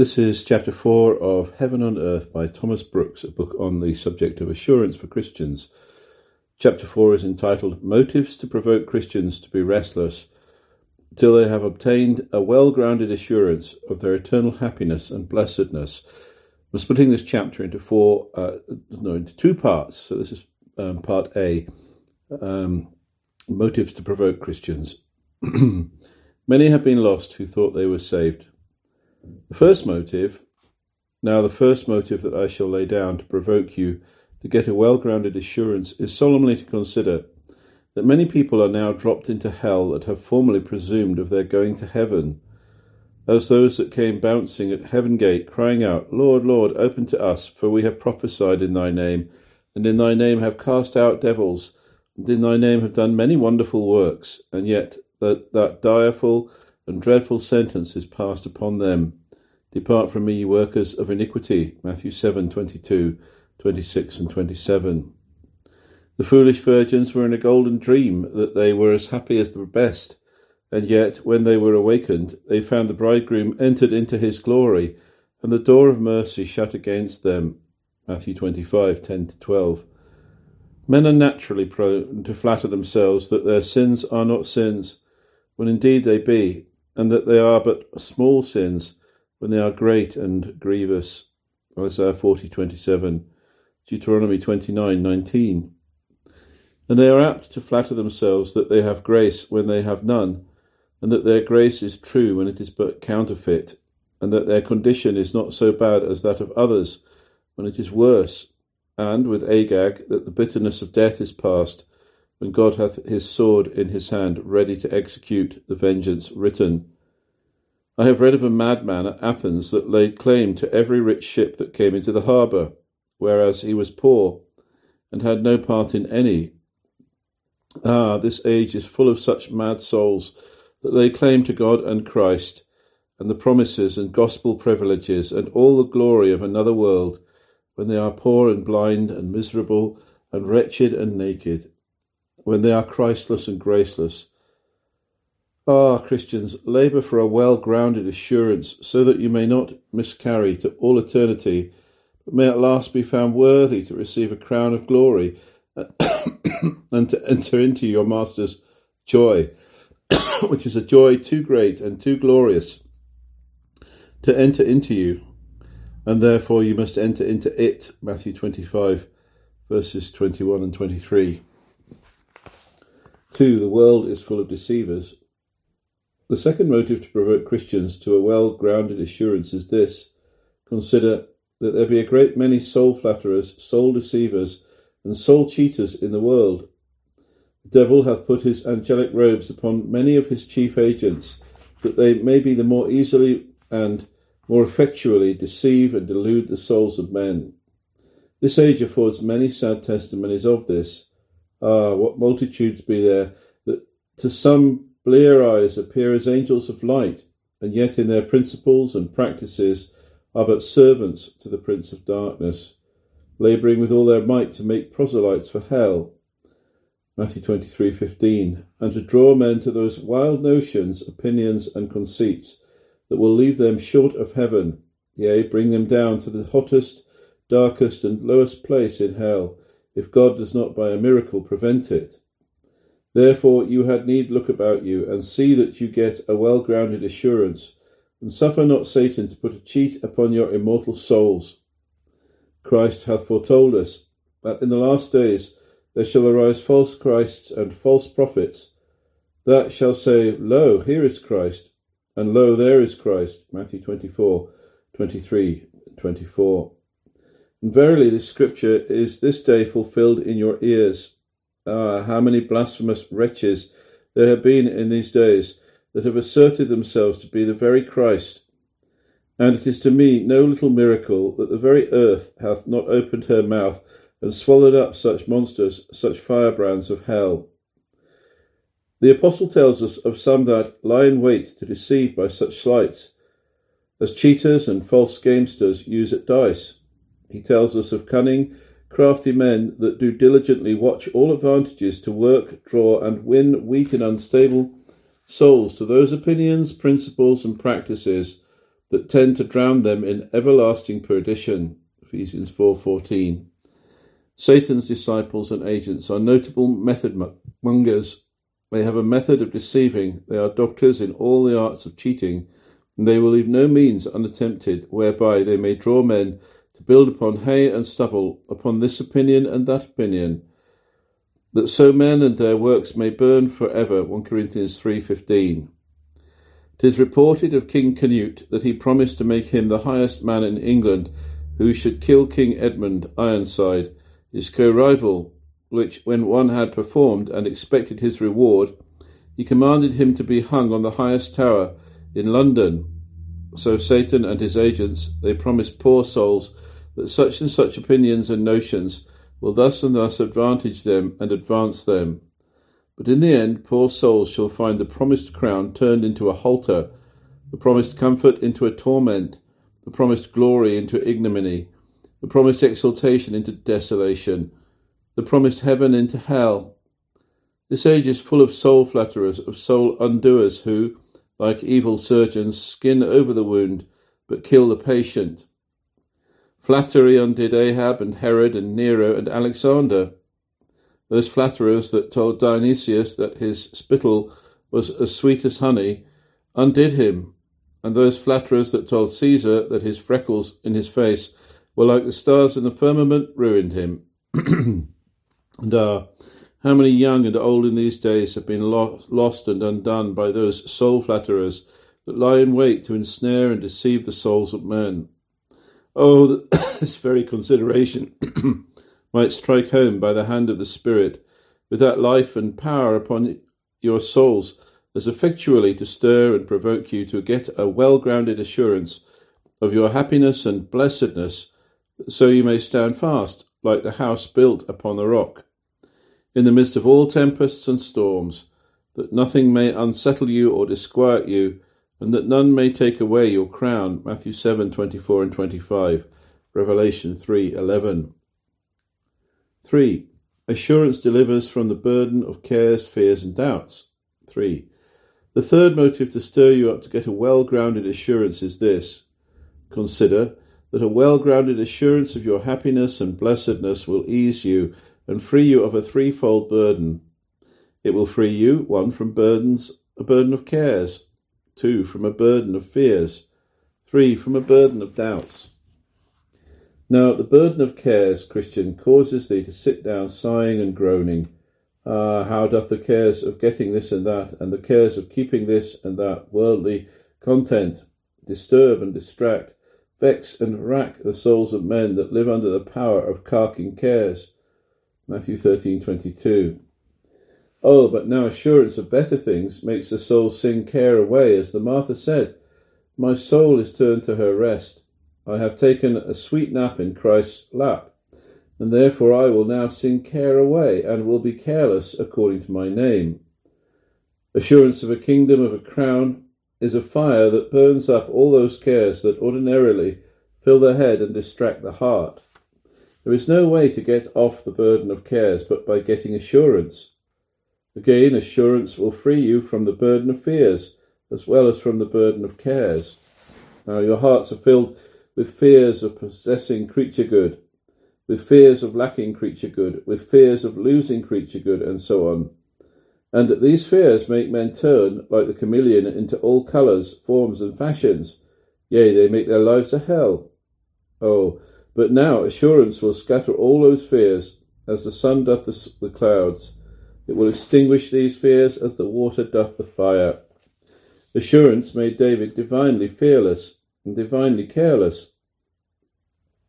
This is chapter 4 of Heaven on Earth by Thomas Brooks, a book on the subject of assurance for Christians. Chapter 4 is entitled Motives to Provoke Christians to be Restless till they have obtained a well grounded assurance of their eternal happiness and blessedness. I'm splitting this chapter into four, uh, no, into two parts. So this is um, part A um, Motives to Provoke Christians. Many have been lost who thought they were saved. The first motive, now the first motive that I shall lay down to provoke you to get a well grounded assurance, is solemnly to consider that many people are now dropped into hell that have formerly presumed of their going to heaven, as those that came bouncing at heaven gate, crying out, Lord, Lord, open to us, for we have prophesied in thy name, and in thy name have cast out devils, and in thy name have done many wonderful works, and yet that, that direful and dreadful sentence is passed upon them. Depart from me, ye workers of iniquity. Matthew 7 22, 26, and 27. The foolish virgins were in a golden dream that they were as happy as the best, and yet when they were awakened, they found the bridegroom entered into his glory, and the door of mercy shut against them. Matthew 25 10 12. Men are naturally prone to flatter themselves that their sins are not sins, when indeed they be, and that they are but small sins when they are great and grievous. Isaiah 40 27, Deuteronomy 29 19. And they are apt to flatter themselves that they have grace when they have none, and that their grace is true when it is but counterfeit, and that their condition is not so bad as that of others when it is worse, and with Agag that the bitterness of death is past, when God hath his sword in his hand, ready to execute the vengeance written. I have read of a madman at Athens that laid claim to every rich ship that came into the harbour, whereas he was poor, and had no part in any, Ah, this age is full of such mad souls that they claim to God and Christ and the promises and gospel privileges and all the glory of another world when they are poor and blind and miserable and wretched and naked, when they are Christless and graceless. Ah, Christians, labour for a well grounded assurance so that you may not miscarry to all eternity, but may at last be found worthy to receive a crown of glory and to enter into your master's joy, which is a joy too great and too glorious to enter into you, and therefore you must enter into it. Matthew 25, verses 21 and 23. 2. The world is full of deceivers. The second motive to provoke Christians to a well grounded assurance is this consider that there be a great many soul flatterers, soul deceivers, and soul cheaters in the world. The devil hath put his angelic robes upon many of his chief agents, that they may be the more easily and more effectually deceive and delude the souls of men. This age affords many sad testimonies of this. Ah, what multitudes be there that to some blear eyes appear as angels of light, and yet in their principles and practices are but servants to the Prince of Darkness labouring with all their might to make proselytes for hell. Matthew 23:15, and to draw men to those wild notions, opinions, and conceits that will leave them short of heaven, yea, bring them down to the hottest, darkest, and lowest place in hell, if God does not by a miracle prevent it. Therefore you had need look about you, and see that you get a well grounded assurance, and suffer not Satan to put a cheat upon your immortal souls. Christ hath foretold us that in the last days there shall arise false Christs and false prophets that shall say, Lo, here is Christ, and lo, there is Christ. Matthew 24, 23, 24. And verily this scripture is this day fulfilled in your ears. Ah, how many blasphemous wretches there have been in these days that have asserted themselves to be the very Christ, and it is to me no little miracle that the very earth hath not opened her mouth and swallowed up such monsters, such firebrands of hell. The apostle tells us of some that lie in wait to deceive by such sleights, as cheaters and false gamesters use at dice. He tells us of cunning, crafty men that do diligently watch all advantages to work, draw, and win weak and unstable souls to those opinions, principles, and practices that tend to drown them in everlasting perdition. Ephesians 4:14. Satan's disciples and agents are notable method mongers. They have a method of deceiving. They are doctors in all the arts of cheating, and they will leave no means unattempted whereby they may draw men to build upon hay and stubble, upon this opinion and that opinion, that so men and their works may burn for ever. 1 Corinthians 3:15. It is reported of King Canute that he promised to make him the highest man in England who should kill King Edmund Ironside, his co-rival, which when one had performed and expected his reward, he commanded him to be hung on the highest tower in London. So Satan and his agents, they promise poor souls that such and such opinions and notions will thus and thus advantage them and advance them. But in the end, poor souls shall find the promised crown turned into a halter, the promised comfort into a torment, the promised glory into ignominy, the promised exaltation into desolation, the promised heaven into hell. This age is full of soul flatterers, of soul undoers who, like evil surgeons, skin over the wound but kill the patient. Flattery undid Ahab and Herod and Nero and Alexander. Those flatterers that told Dionysius that his spittle was as sweet as honey undid him, and those flatterers that told Caesar that his freckles in his face were like the stars in the firmament ruined him. and ah, how many young and old in these days have been lo- lost and undone by those soul flatterers that lie in wait to ensnare and deceive the souls of men? Oh, this very consideration might strike home by the hand of the Spirit, with that life and power upon your souls as effectually to stir and provoke you to get a well grounded assurance of your happiness and blessedness, so you may stand fast, like the house built upon the rock, in the midst of all tempests and storms, that nothing may unsettle you or disquiet you, and that none may take away your crown. Matthew seven twenty four and 25, Revelation three eleven. 3. Assurance delivers from the burden of cares, fears, and doubts. 3. The third motive to stir you up to get a well grounded assurance is this Consider that a well grounded assurance of your happiness and blessedness will ease you and free you of a threefold burden. It will free you, one, from burdens, a burden of cares, two, from a burden of fears, three, from a burden of doubts. Now, the burden of cares, Christian, causes thee to sit down sighing and groaning. Ah, how doth the cares of getting this and that, and the cares of keeping this and that worldly content disturb and distract, vex and rack the souls of men that live under the power of carking cares. Matthew thirteen twenty two. Oh, but now assurance of better things makes the soul sing care away, as the martyr said, My soul is turned to her rest. I have taken a sweet nap in Christ's lap, and therefore I will now sing care away, and will be careless according to my name. Assurance of a kingdom of a crown is a fire that burns up all those cares that ordinarily fill the head and distract the heart. There is no way to get off the burden of cares but by getting assurance. Again, assurance will free you from the burden of fears as well as from the burden of cares. Now, your hearts are filled with fears of possessing creature good, with fears of lacking creature good, with fears of losing creature good, and so on. And these fears make men turn, like the chameleon, into all colours, forms, and fashions. Yea, they make their lives a hell. Oh, but now assurance will scatter all those fears, as the sun doth the, clouds. It will extinguish these fears as the water doth the fire. Assurance made David divinely fearless and divinely careless.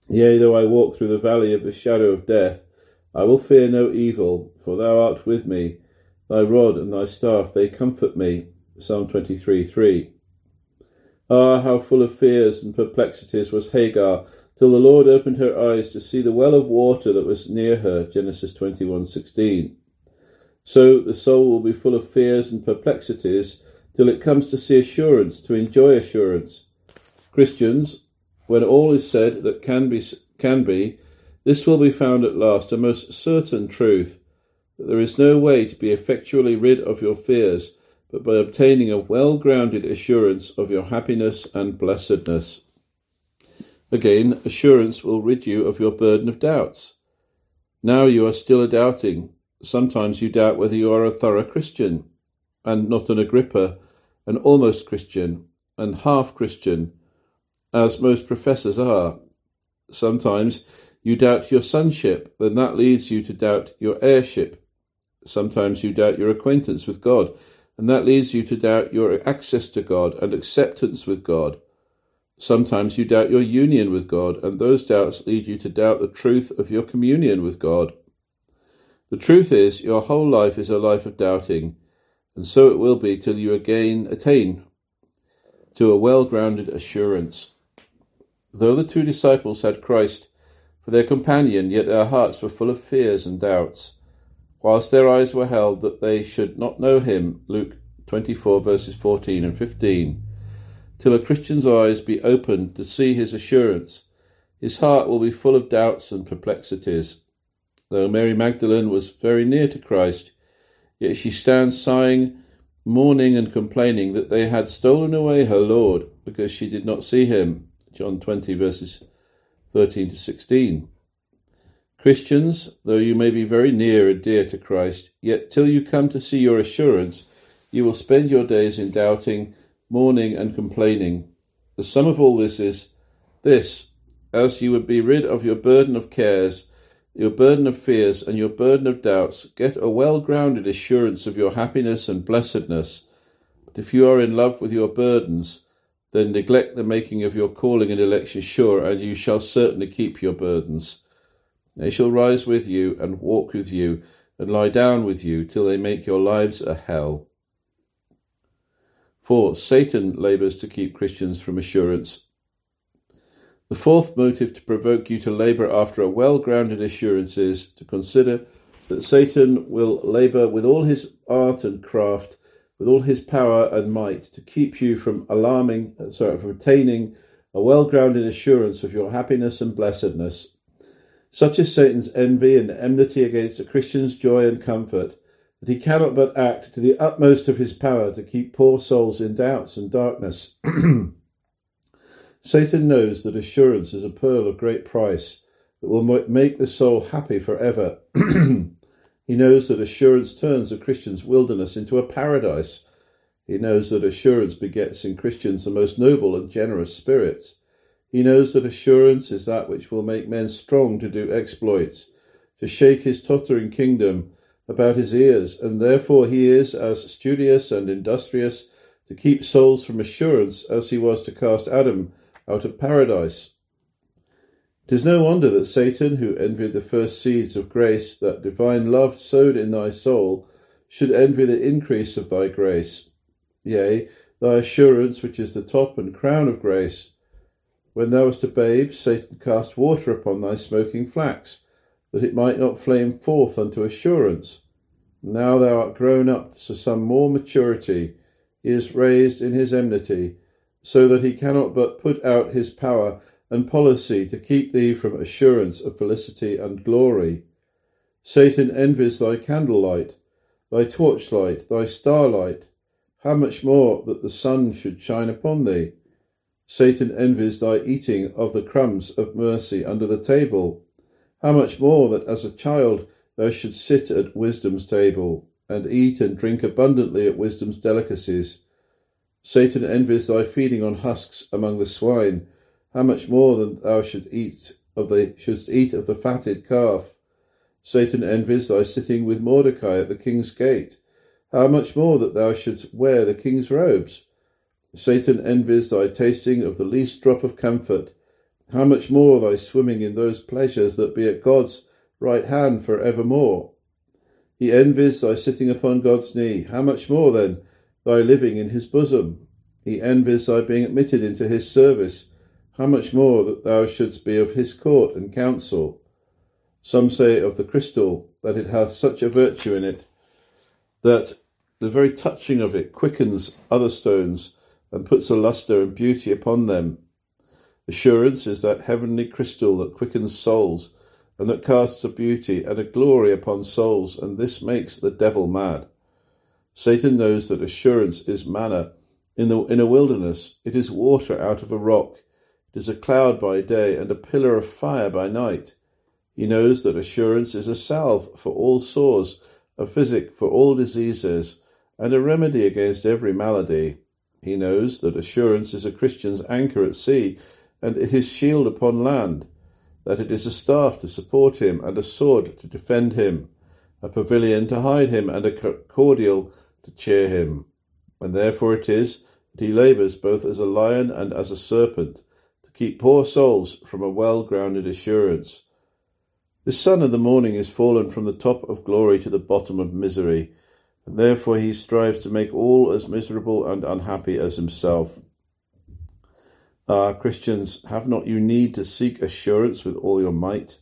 Yea, though I walk through the valley of the shadow of death, I will fear no evil, for thou art with me. Thy rod and thy staff, they comfort me. Psalm 23 3. Ah, how full of fears and perplexities was Hagar, till the Lord opened her eyes to see the well of water that was near her. Genesis 21 16. So the soul will be full of fears and perplexities till it comes to see assurance, to enjoy assurance. Christians, when all is said that can be, can be, this will be found at last a most certain truth that there is no way to be effectually rid of your fears but by obtaining a well grounded assurance of your happiness and blessedness. Again, assurance will rid you of your burden of doubts. Now you are still a doubting. Sometimes you doubt whether you are a thorough Christian, and not an Agrippa, an almost Christian, and half Christian, as most professors are. Sometimes you doubt your sonship, then that leads you to doubt your heirship. Sometimes you doubt your acquaintance with God, and that leads you to doubt your access to God and acceptance with God. Sometimes you doubt your union with God, and those doubts lead you to doubt the truth of your communion with God. The truth is, your whole life is a life of doubting, and so it will be till you again attain to a well grounded assurance. Though the two disciples had Christ for their companion, yet their hearts were full of fears and doubts, whilst their eyes were held that they should not know him. Luke 24, verses 14 and 15. Till a Christian's eyes be opened to see his assurance, his heart will be full of doubts and perplexities. Though Mary Magdalene was very near to Christ, yet she stands sighing, mourning, and complaining that they had stolen away her Lord because she did not see him. John 20, verses 13 to 16. Christians, though you may be very near and dear to Christ, yet till you come to see your assurance, you will spend your days in doubting, mourning, and complaining. The sum of all this is this as you would be rid of your burden of cares, your burden of fears, and your burden of doubts, get a well grounded assurance of your happiness and blessedness. But if you are in love with your burdens, then neglect the making of your calling and election sure, and you shall certainly keep your burdens. They shall rise with you, and walk with you, and lie down with you, till they make your lives a hell. For Satan labours to keep Christians from assurance. The fourth motive to provoke you to labour after a well grounded assurance is to consider that Satan will labour with all his art and craft with all his power and might to keep you from alarming, uh, sorry, from attaining a well grounded assurance of your happiness and blessedness. Such is Satan's envy and enmity against a Christian's joy and comfort, that he cannot but act to the utmost of his power to keep poor souls in doubts and darkness. Satan knows that assurance is a pearl of great price that will make the soul happy forever. He knows that assurance turns a Christian's wilderness into a paradise. He knows that assurance begets in Christians the most noble and generous spirits. He knows that assurance is that which will make men strong to do exploits, to shake his tottering kingdom about his ears, and therefore he is as studious and industrious to keep souls from assurance as he was to cast Adam out of paradise. It is no wonder that Satan, who envied the first seeds of grace that divine love sowed in thy soul, should envy the increase of thy grace. Yea, thy assurance, which is the top and crown of grace. When thou wast a babe, Satan cast water upon thy smoking flax, that it might not flame forth unto assurance. Now thou art grown up to some more maturity, he is raised in his enmity, so that he cannot but put out his power and policy to keep thee from assurance of felicity and glory. Satan envies thy candlelight, thy torchlight, thy starlight. How much more that the sun should shine upon thee? Satan envies thy eating of the crumbs of mercy under the table. How much more that as a child thou shouldst sit at wisdom's table, and eat and drink abundantly at wisdom's delicacies. Satan envies thy feeding on husks among the swine, how much more than thou shouldst eat of the shouldst eat of the fatted calf? Satan envies thy sitting with Mordecai at the king's gate. How much more that thou shouldst wear the king's robes? Satan envies thy tasting of the least drop of comfort. How much more thy swimming in those pleasures that be at God's right hand for evermore? He envies thy sitting upon God's knee. How much more, then, thy living in his bosom? He envies thy being admitted into his service how much more that thou shouldst be of his court and council. Some say of the crystal that it hath such a virtue in it that the very touching of it quickens other stones and puts a lustre and beauty upon them. Assurance is that heavenly crystal that quickens souls and that casts a beauty and a glory upon souls, and this makes the devil mad. Satan knows that assurance is manna in, the, in a wilderness, it is water out of a rock. It is a cloud by day and a pillar of fire by night. He knows that assurance is a salve for all sores, a physic for all diseases, and a remedy against every malady. He knows that assurance is a Christian's anchor at sea, and his shield upon land, that it is a staff to support him, and a sword to defend him, a pavilion to hide him, and a cordial to cheer him. And therefore it is that he labours both as a lion and as a serpent, to keep poor souls from a well grounded assurance. The son of the morning is fallen from the top of glory to the bottom of misery, and therefore he strives to make all as miserable and unhappy as himself. Ah, Christians, have not you need to seek assurance with all your might,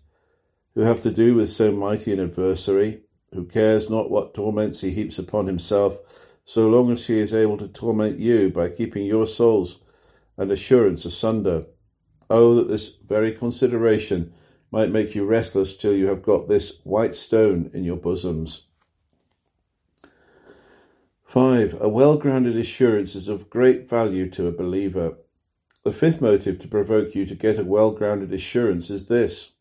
who have to do with so mighty an adversary, who cares not what torments he heaps upon himself, so long as he is able to torment you by keeping your souls and assurance asunder. Oh, that this very consideration might make you restless till you have got this white stone in your bosoms. 5. A well grounded assurance is of great value to a believer. The fifth motive to provoke you to get a well grounded assurance is this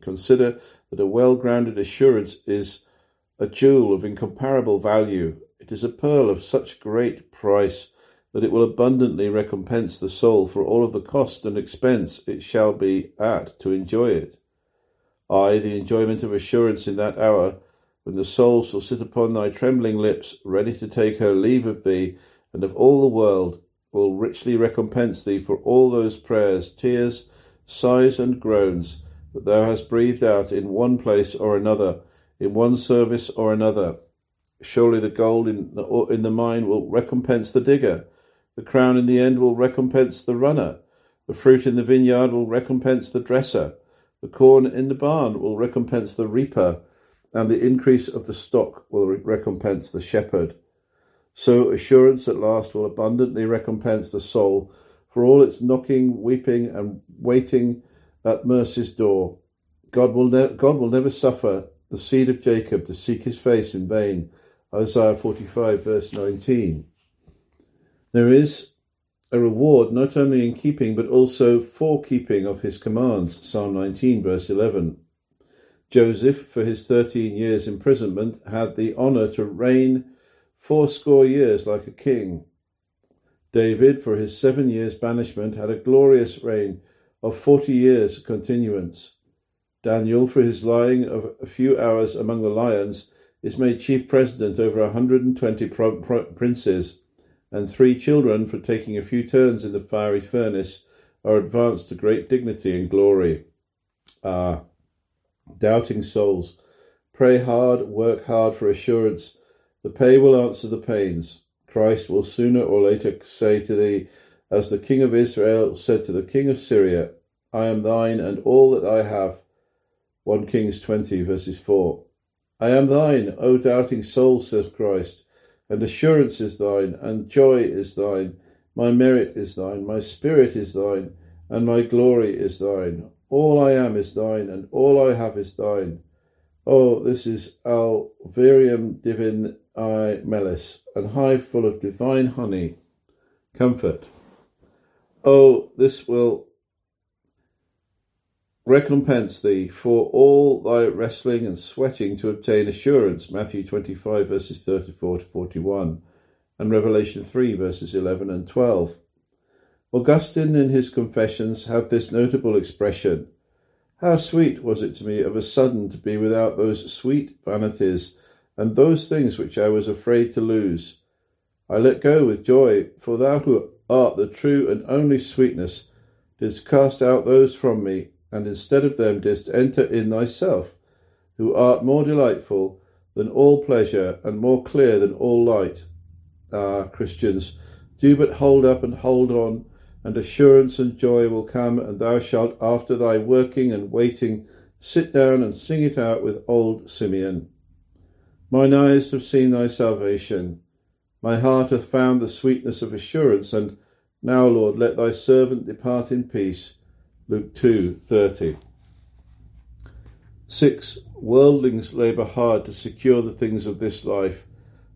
Consider that a well grounded assurance is a jewel of incomparable value. It is a pearl of such great price that it will abundantly recompense the soul for all of the cost and expense it shall be at to enjoy it. Ay, the enjoyment of assurance in that hour when the soul shall sit upon thy trembling lips, ready to take her leave of thee and of all the world, will richly recompense thee for all those prayers, tears, sighs, and groans that thou hast breathed out in one place or another, in one service or another. Surely the gold in the, in the mine will recompense the digger, the crown in the end will recompense the runner, the fruit in the vineyard will recompense the dresser, the corn in the barn will recompense the reaper and the increase of the stock will recompense the shepherd. So assurance at last will abundantly recompense the soul for all its knocking, weeping, and waiting at mercy's door. God will, ne- God will never suffer the seed of Jacob to seek his face in vain. Isaiah 45, verse 19. There is a reward not only in keeping but also for keeping of his commands. Psalm 19, verse 11. Joseph, for his thirteen years' imprisonment, had the honour to reign fourscore years like a king. David, for his seven years' banishment, had a glorious reign of forty years' continuance. Daniel, for his lying of a few hours among the lions, is made chief president over a hundred and twenty princes, and three children, for taking a few turns in the fiery furnace, are advanced to great dignity and glory. Ah, doubting souls. Pray hard, work hard for assurance. The pay will answer the pains. Christ will sooner or later say to thee, as the King of Israel said to the King of Syria, I am thine and all that I have. 1 Kings 20, verses 4. I am thine, O doubting soul, says Christ, and assurance is thine, and joy is thine. My merit is thine, my spirit is thine, and my glory is thine. All I am is thine, and all I have is thine. Oh, this is alvarium divin i melis, and hive full of divine honey. Comfort. Oh, this will recompense thee for all thy wrestling and sweating to obtain assurance. Matthew 25, verses 34 to 41, and Revelation 3, verses 11 and 12. Augustine in his Confessions have this notable expression How sweet was it to me of a sudden to be without those sweet vanities and those things which I was afraid to lose. I let go with joy, for thou who art the true and only sweetness didst cast out those from me, and instead of them didst enter in thyself, who art more delightful than all pleasure and more clear than all light. Ah, Christians, do but hold up and hold on and assurance and joy will come, and thou shalt, after thy working and waiting, sit down and sing it out with old Simeon. Mine eyes have seen thy salvation. My heart hath found the sweetness of assurance, and now, Lord, let thy servant depart in peace. Luke 2:30. 6. Worldlings labour hard to secure the things of this life,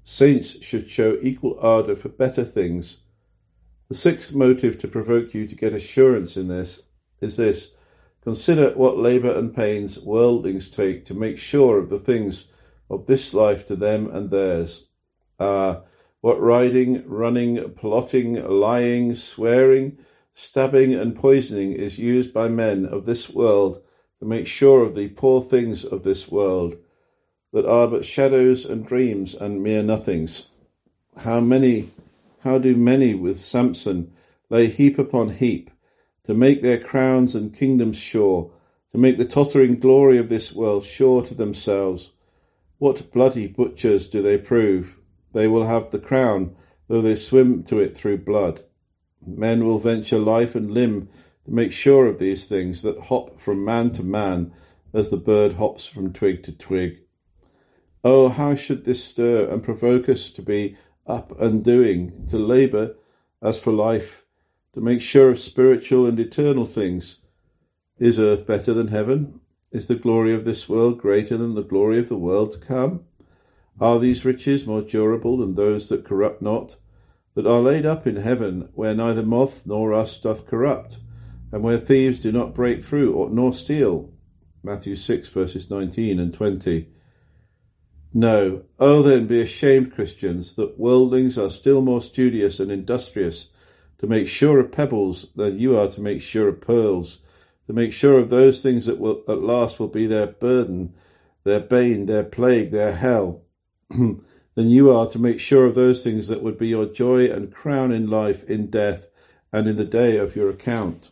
Saints should show equal ardour for better things. The sixth motive to provoke you to get assurance in this is this Consider what labour and pains worldlings take to make sure of the things of this life to them and theirs. Ah, what riding, running, plotting, lying, swearing, stabbing, and poisoning is used by men of this world to make sure of the poor things of this world, that are but shadows and dreams and mere nothings. How many, how do many with Samson lay heap upon heap, to make their crowns and kingdoms sure, to make the tottering glory of this world sure to themselves. What bloody butchers do they prove? They will have the crown, though they swim to it through blood. Men will venture life and limb to make sure of these things that hop from man to man as the bird hops from twig to twig. Oh, how should this stir and provoke us to be up and doing, to labour as for life, to make sure of spiritual and eternal things. Is earth better than heaven? Is the glory of this world greater than the glory of the world to come? Are these riches more durable than those that corrupt not, that are laid up in heaven, where neither moth nor rust doth corrupt, and where thieves do not break through or nor steal? Matthew 6, verses 19 and 20. No, oh then be ashamed, Christians, that worldlings are still more studious and industrious to make sure of pebbles than you are to make sure of pearls, to make sure of those things that will at last will be their burden, their bane, their plague, their hell, than you are to make sure of those things that would be your joy and crown in life, in death, and in the day of your account.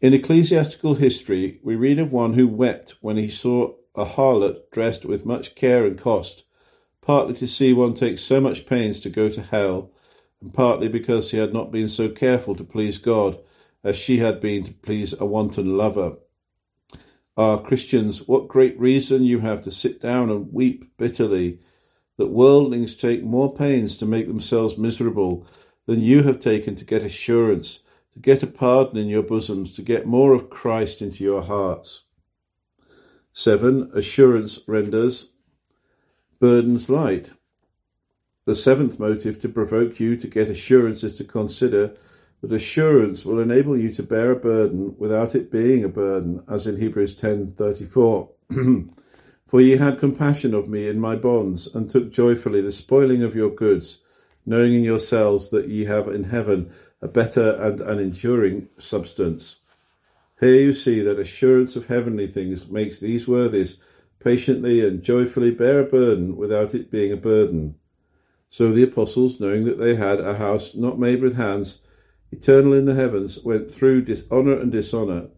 In ecclesiastical history, we read of one who wept when he saw a harlot dressed with much care and cost, partly to see one take so much pains to go to hell, and partly because he had not been so careful to please God as she had been to please a wanton lover. Ah, Christians, what great reason you have to sit down and weep bitterly that worldlings take more pains to make themselves miserable than you have taken to get assurance, to get a pardon in your bosoms, to get more of Christ into your hearts. 7. Assurance renders burdens light. The seventh motive to provoke you to get assurance is to consider that assurance will enable you to bear a burden without it being a burden, as in Hebrews 10:34. For ye had compassion of me in my bonds, and took joyfully the spoiling of your goods, knowing in yourselves that ye have in heaven a better and an enduring substance. Here you see that assurance of heavenly things makes these worthies patiently and joyfully bear a burden without it being a burden. So the apostles, knowing that they had a house not made with hands, eternal in the heavens, went through dishonour and dishonour,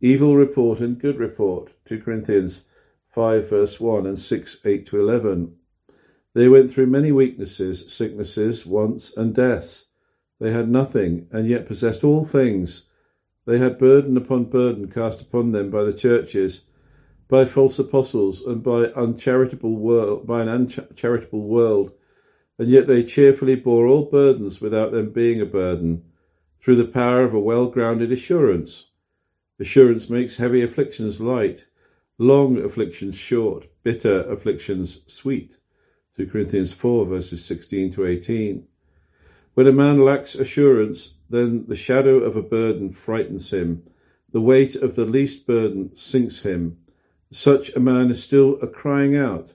evil report and good report. 2 Corinthians 5, verse 1 and 6, 8 to 11. They went through many weaknesses, sicknesses, wants, and deaths. They had nothing, and yet possessed all things. They had burden upon burden cast upon them by the churches, by false apostles, and by uncharitable world, by an uncharitable world and yet they cheerfully bore all burdens without them being a burden, through the power of a well grounded assurance. Assurance makes heavy afflictions light, long afflictions short, bitter afflictions sweet. 2 Corinthians 4, verses 16 to 18. When a man lacks assurance, then the shadow of a burden frightens him. The weight of the least burden sinks him. Such a man is still a crying out.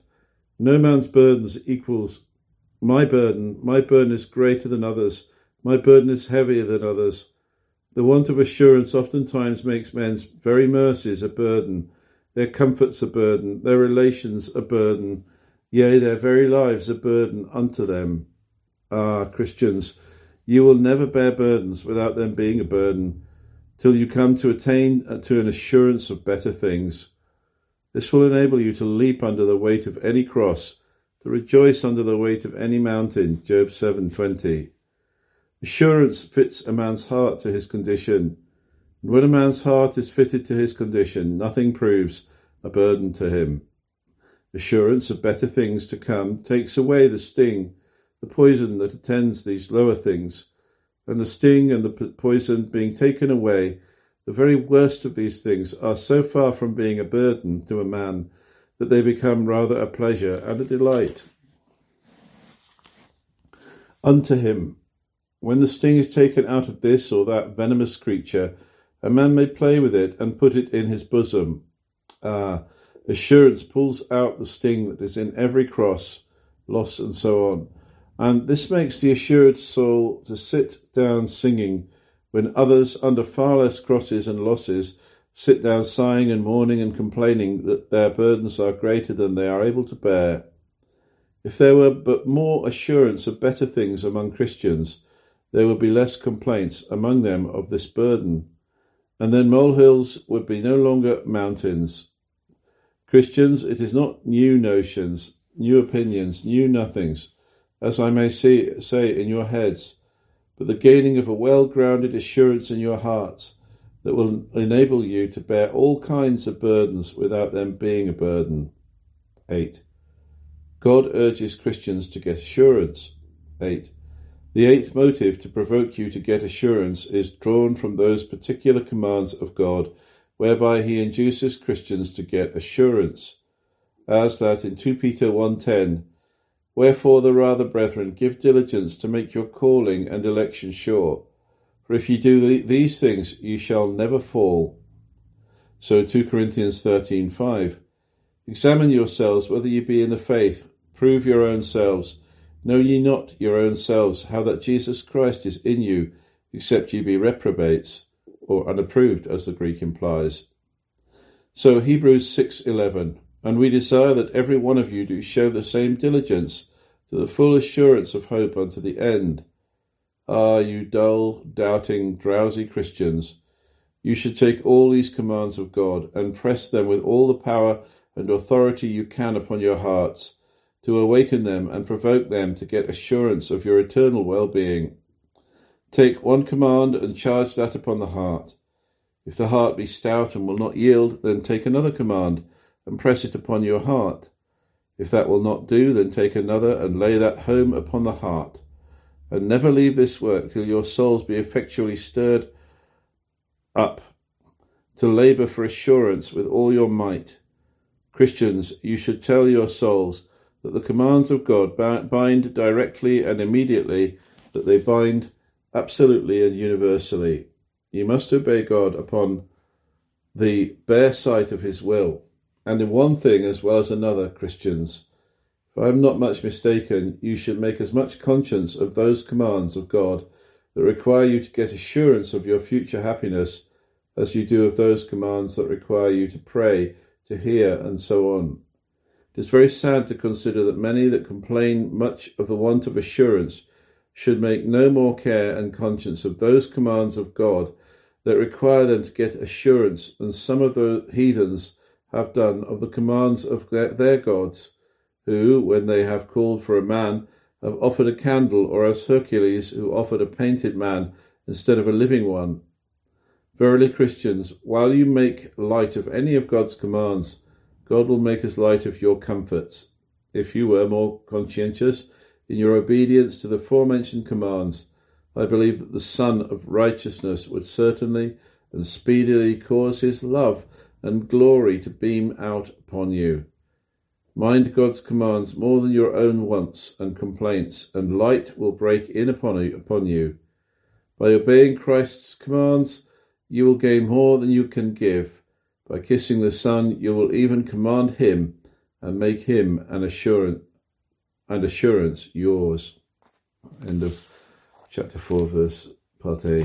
No man's burdens equals my burden, my burden is greater than others. My burden is heavier than others. The want of assurance oftentimes makes men's very mercies a burden, their comforts a burden, their relations a burden, yea, their very lives a burden unto them. Ah, Christians, you will never bear burdens without them being a burden, till you come to attain to an assurance of better things. This will enable you to leap under the weight of any cross to rejoice under the weight of any mountain. Job 7:20. Assurance fits a man's heart to his condition, and when a man's heart is fitted to his condition, nothing proves a burden to him. Assurance of better things to come takes away the sting, the poison that attends these lower things, and the sting and the poison being taken away, the very worst of these things are so far from being a burden to a man that they become rather a pleasure and a delight. unto him. When the sting is taken out of this or that venomous creature, a man may play with it and put it in his bosom. Ah, assurance pulls out the sting that is in every cross, loss, and so on. And this makes the assured soul to sit down singing when others, under far less crosses and losses, sit down sighing and mourning and complaining that their burdens are greater than they are able to bear. If there were but more assurance of better things among Christians, there would be less complaints among them of this burden, and then molehills would be no longer mountains. Christians, it is not new notions, new opinions, new nothings, as I may see, say in your heads, but the gaining of a well grounded assurance in your hearts that will enable you to bear all kinds of burdens without them being a burden. 8. God urges Christians to get assurance. 8. The eighth motive to provoke you to get assurance is drawn from those particular commands of God whereby he induces Christians to get assurance, as that in 2 Peter 1.10, Wherefore the rather, brethren, give diligence to make your calling and election sure. For if ye do these things, ye shall never fall. So 2 Corinthians 13.5, Examine yourselves whether ye be in the faith, prove your own selves. Know ye not your own selves how that Jesus Christ is in you, except ye be reprobates, or unapproved, as the Greek implies. So Hebrews 6:11, and we desire that every one of you do show the same diligence to the full assurance of hope unto the end. Ah, you dull, doubting, drowsy Christians, you should take all these commands of God and press them with all the power and authority you can upon your hearts to awaken them and provoke them to get assurance of your eternal well being. Take one command and charge that upon the heart. If the heart be stout and will not yield, then take another command and press it upon your heart. If that will not do, then take another and lay that home upon the heart. And never leave this work till your souls be effectually stirred up to labour for assurance with all your might. Christians, you should tell your souls that the commands of God bind directly and immediately, that they bind absolutely and universally. You must obey God upon the bare sight of his will, and in one thing as well as another, Christians. If I am not much mistaken, you should make as much conscience of those commands of God that require you to get assurance of your future happiness as you do of those commands that require you to pray, to hear, and so on. It is very sad to consider that many that complain much of the want of assurance should make no more care and conscience of those commands of God that require them to get assurance than some of the heathens have done of the commands of their gods, who, when they have called for a man, have offered a candle, or as Hercules, who offered a painted man instead of a living one. Verily, Christians, while you make light of any of God's commands, God will make us light of your comforts. If you were more conscientious in your obedience to the forementioned commands, I believe that the Sun of Righteousness would certainly and speedily cause his love and glory to beam out upon you. Mind God's commands more than your own wants and complaints, and light will break in upon you. Upon you. By obeying Christ's commands, you will gain more than you can give by kissing the Son, you will even command him and make him an assurance and assurance yours. End of chapter 4, verse part A.